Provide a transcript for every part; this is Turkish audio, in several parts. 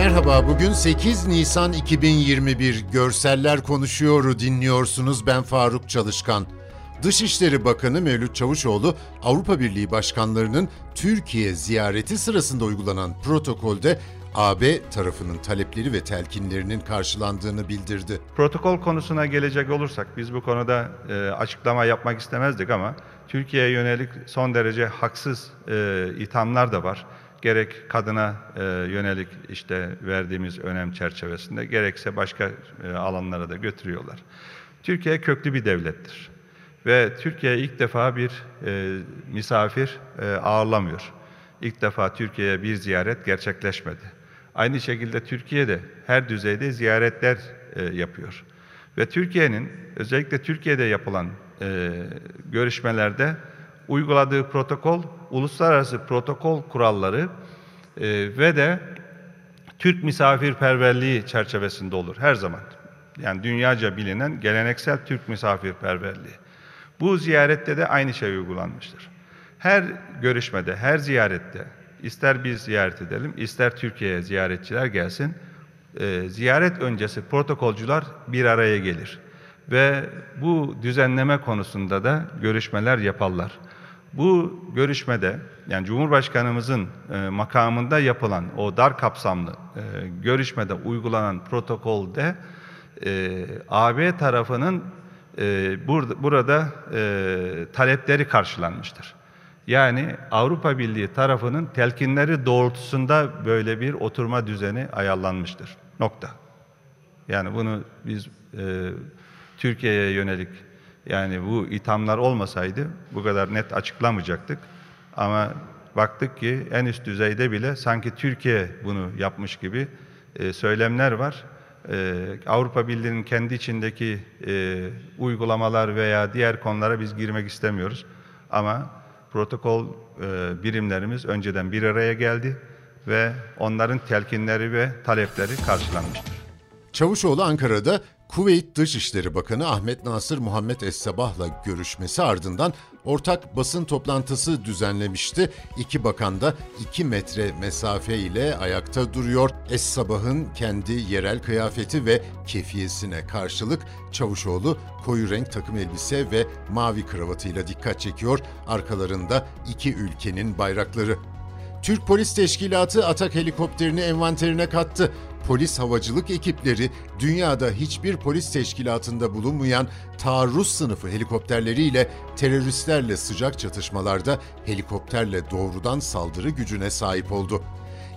Merhaba, bugün 8 Nisan 2021 Görseller Konuşuyor'u dinliyorsunuz. Ben Faruk Çalışkan. Dışişleri Bakanı Mevlüt Çavuşoğlu, Avrupa Birliği başkanlarının Türkiye ziyareti sırasında uygulanan protokolde AB tarafının talepleri ve telkinlerinin karşılandığını bildirdi. Protokol konusuna gelecek olursak biz bu konuda e, açıklama yapmak istemezdik ama Türkiye'ye yönelik son derece haksız e, ithamlar da var. Gerek kadına e, yönelik işte verdiğimiz önem çerçevesinde gerekse başka e, alanlara da götürüyorlar. Türkiye köklü bir devlettir ve Türkiye ilk defa bir e, misafir e, ağırlamıyor. İlk defa Türkiye'ye bir ziyaret gerçekleşmedi. Aynı şekilde Türkiye'de her düzeyde ziyaretler e, yapıyor. Ve Türkiye'nin özellikle Türkiye'de yapılan e, görüşmelerde uyguladığı protokol, uluslararası protokol kuralları e, ve de Türk misafirperverliği çerçevesinde olur her zaman. Yani dünyaca bilinen geleneksel Türk misafirperverliği. Bu ziyarette de aynı şey uygulanmıştır. Her görüşmede, her ziyarette ister biz ziyaret edelim, ister Türkiye'ye ziyaretçiler gelsin, e, ziyaret öncesi protokolcular bir araya gelir. Ve bu düzenleme konusunda da görüşmeler yaparlar. Bu görüşmede yani Cumhurbaşkanımızın e, makamında yapılan o dar kapsamlı e, görüşmede uygulanan protokolde e, AB tarafının burada, talepleri karşılanmıştır. Yani Avrupa Birliği tarafının telkinleri doğrultusunda böyle bir oturma düzeni ayarlanmıştır. Nokta. Yani bunu biz e, Türkiye'ye yönelik yani bu ithamlar olmasaydı bu kadar net açıklamayacaktık. Ama baktık ki en üst düzeyde bile sanki Türkiye bunu yapmış gibi e, söylemler var. E, Avrupa Birliği'nin kendi içindeki e, uygulamalar veya diğer konulara biz girmek istemiyoruz. Ama protokol e, birimlerimiz önceden bir araya geldi ve onların telkinleri ve talepleri karşılanmıştır. Çavuşoğlu Ankara'da Kuveyt Dışişleri Bakanı Ahmet Nasır Muhammed Es-Sabah'la görüşmesi ardından ortak basın toplantısı düzenlemişti. İki bakan da 2 metre mesafe ile ayakta duruyor. Es-Sabah'ın kendi yerel kıyafeti ve kefiyesine karşılık Çavuşoğlu koyu renk takım elbise ve mavi kravatıyla dikkat çekiyor. Arkalarında iki ülkenin bayrakları. Türk Polis Teşkilatı atak helikopterini envanterine kattı. Polis havacılık ekipleri dünyada hiçbir polis teşkilatında bulunmayan taarruz sınıfı helikopterleriyle teröristlerle sıcak çatışmalarda helikopterle doğrudan saldırı gücüne sahip oldu.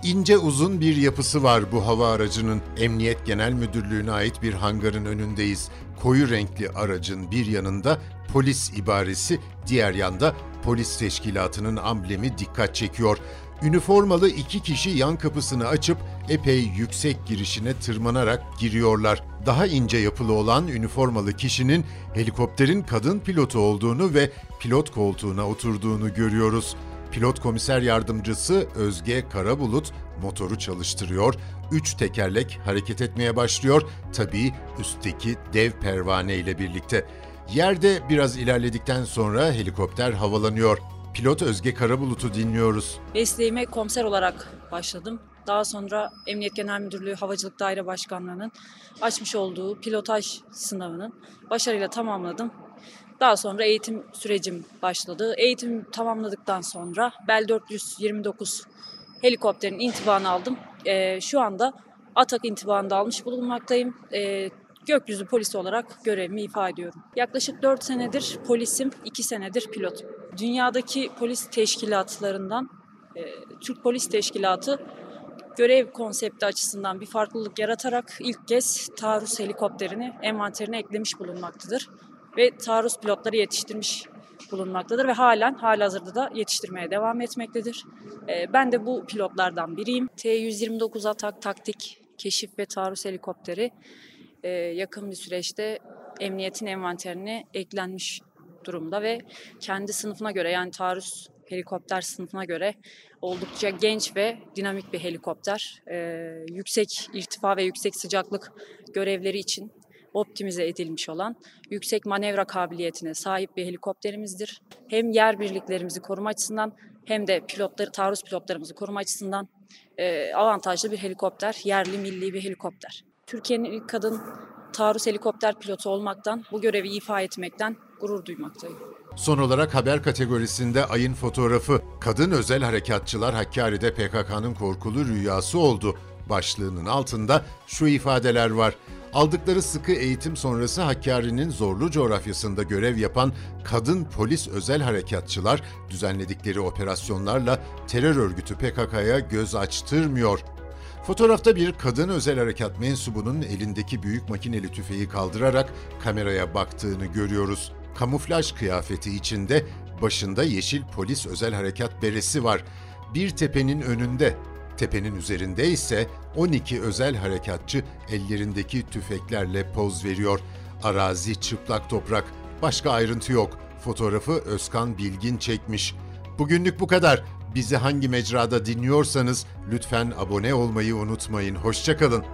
İnce uzun bir yapısı var bu hava aracının. Emniyet Genel Müdürlüğü'ne ait bir hangarın önündeyiz. Koyu renkli aracın bir yanında polis ibaresi, diğer yanda polis teşkilatının amblemi dikkat çekiyor. Üniformalı iki kişi yan kapısını açıp epey yüksek girişine tırmanarak giriyorlar. Daha ince yapılı olan üniformalı kişinin helikopterin kadın pilotu olduğunu ve pilot koltuğuna oturduğunu görüyoruz. Pilot komiser yardımcısı Özge Karabulut motoru çalıştırıyor. Üç tekerlek hareket etmeye başlıyor. Tabii üstteki dev pervane ile birlikte. Yerde biraz ilerledikten sonra helikopter havalanıyor. Pilot Özge Karabulut'u dinliyoruz. Mesleğime komiser olarak başladım. Daha sonra Emniyet Genel Müdürlüğü Havacılık Daire Başkanlığı'nın açmış olduğu pilotaj sınavının başarıyla tamamladım. Daha sonra eğitim sürecim başladı. Eğitim tamamladıktan sonra Bell 429 helikopterin intibanı aldım. Ee, şu anda Atak intibanı da almış bulunmaktayım. Ee, gökyüzü polisi olarak görevimi ifa ediyorum. Yaklaşık 4 senedir polisim, 2 senedir pilot. Dünyadaki polis teşkilatlarından e, Türk Polis Teşkilatı görev konsepti açısından bir farklılık yaratarak ilk kez taarruz helikopterini envanterine eklemiş bulunmaktadır. Ve taarruz pilotları yetiştirmiş bulunmaktadır ve halen halihazırda da yetiştirmeye devam etmektedir. E, ben de bu pilotlardan biriyim. T-129 Atak Taktik Keşif ve Taarruz Helikopteri e, yakın bir süreçte emniyetin envanterine eklenmiş durumda ve kendi sınıfına göre yani taarruz helikopter sınıfına göre oldukça genç ve dinamik bir helikopter. Ee, yüksek irtifa ve yüksek sıcaklık görevleri için optimize edilmiş olan yüksek manevra kabiliyetine sahip bir helikopterimizdir. Hem yer birliklerimizi koruma açısından hem de pilotları, taarruz pilotlarımızı koruma açısından e, avantajlı bir helikopter, yerli milli bir helikopter. Türkiye'nin ilk kadın taarruz helikopter pilotu olmaktan, bu görevi ifa etmekten gurur duymaktayım. Son olarak haber kategorisinde ayın fotoğrafı Kadın Özel Harekatçılar Hakkari'de PKK'nın korkulu rüyası oldu. Başlığının altında şu ifadeler var. Aldıkları sıkı eğitim sonrası Hakkari'nin zorlu coğrafyasında görev yapan kadın polis özel harekatçılar düzenledikleri operasyonlarla terör örgütü PKK'ya göz açtırmıyor. Fotoğrafta bir kadın özel harekat mensubunun elindeki büyük makineli tüfeği kaldırarak kameraya baktığını görüyoruz. Kamuflaj kıyafeti içinde başında yeşil polis özel harekat beresi var. Bir tepenin önünde, tepenin üzerinde ise 12 özel harekatçı ellerindeki tüfeklerle poz veriyor. Arazi çıplak toprak, başka ayrıntı yok. Fotoğrafı Özkan Bilgin çekmiş. Bugünlük bu kadar. Bizi hangi mecrada dinliyorsanız lütfen abone olmayı unutmayın. Hoşçakalın.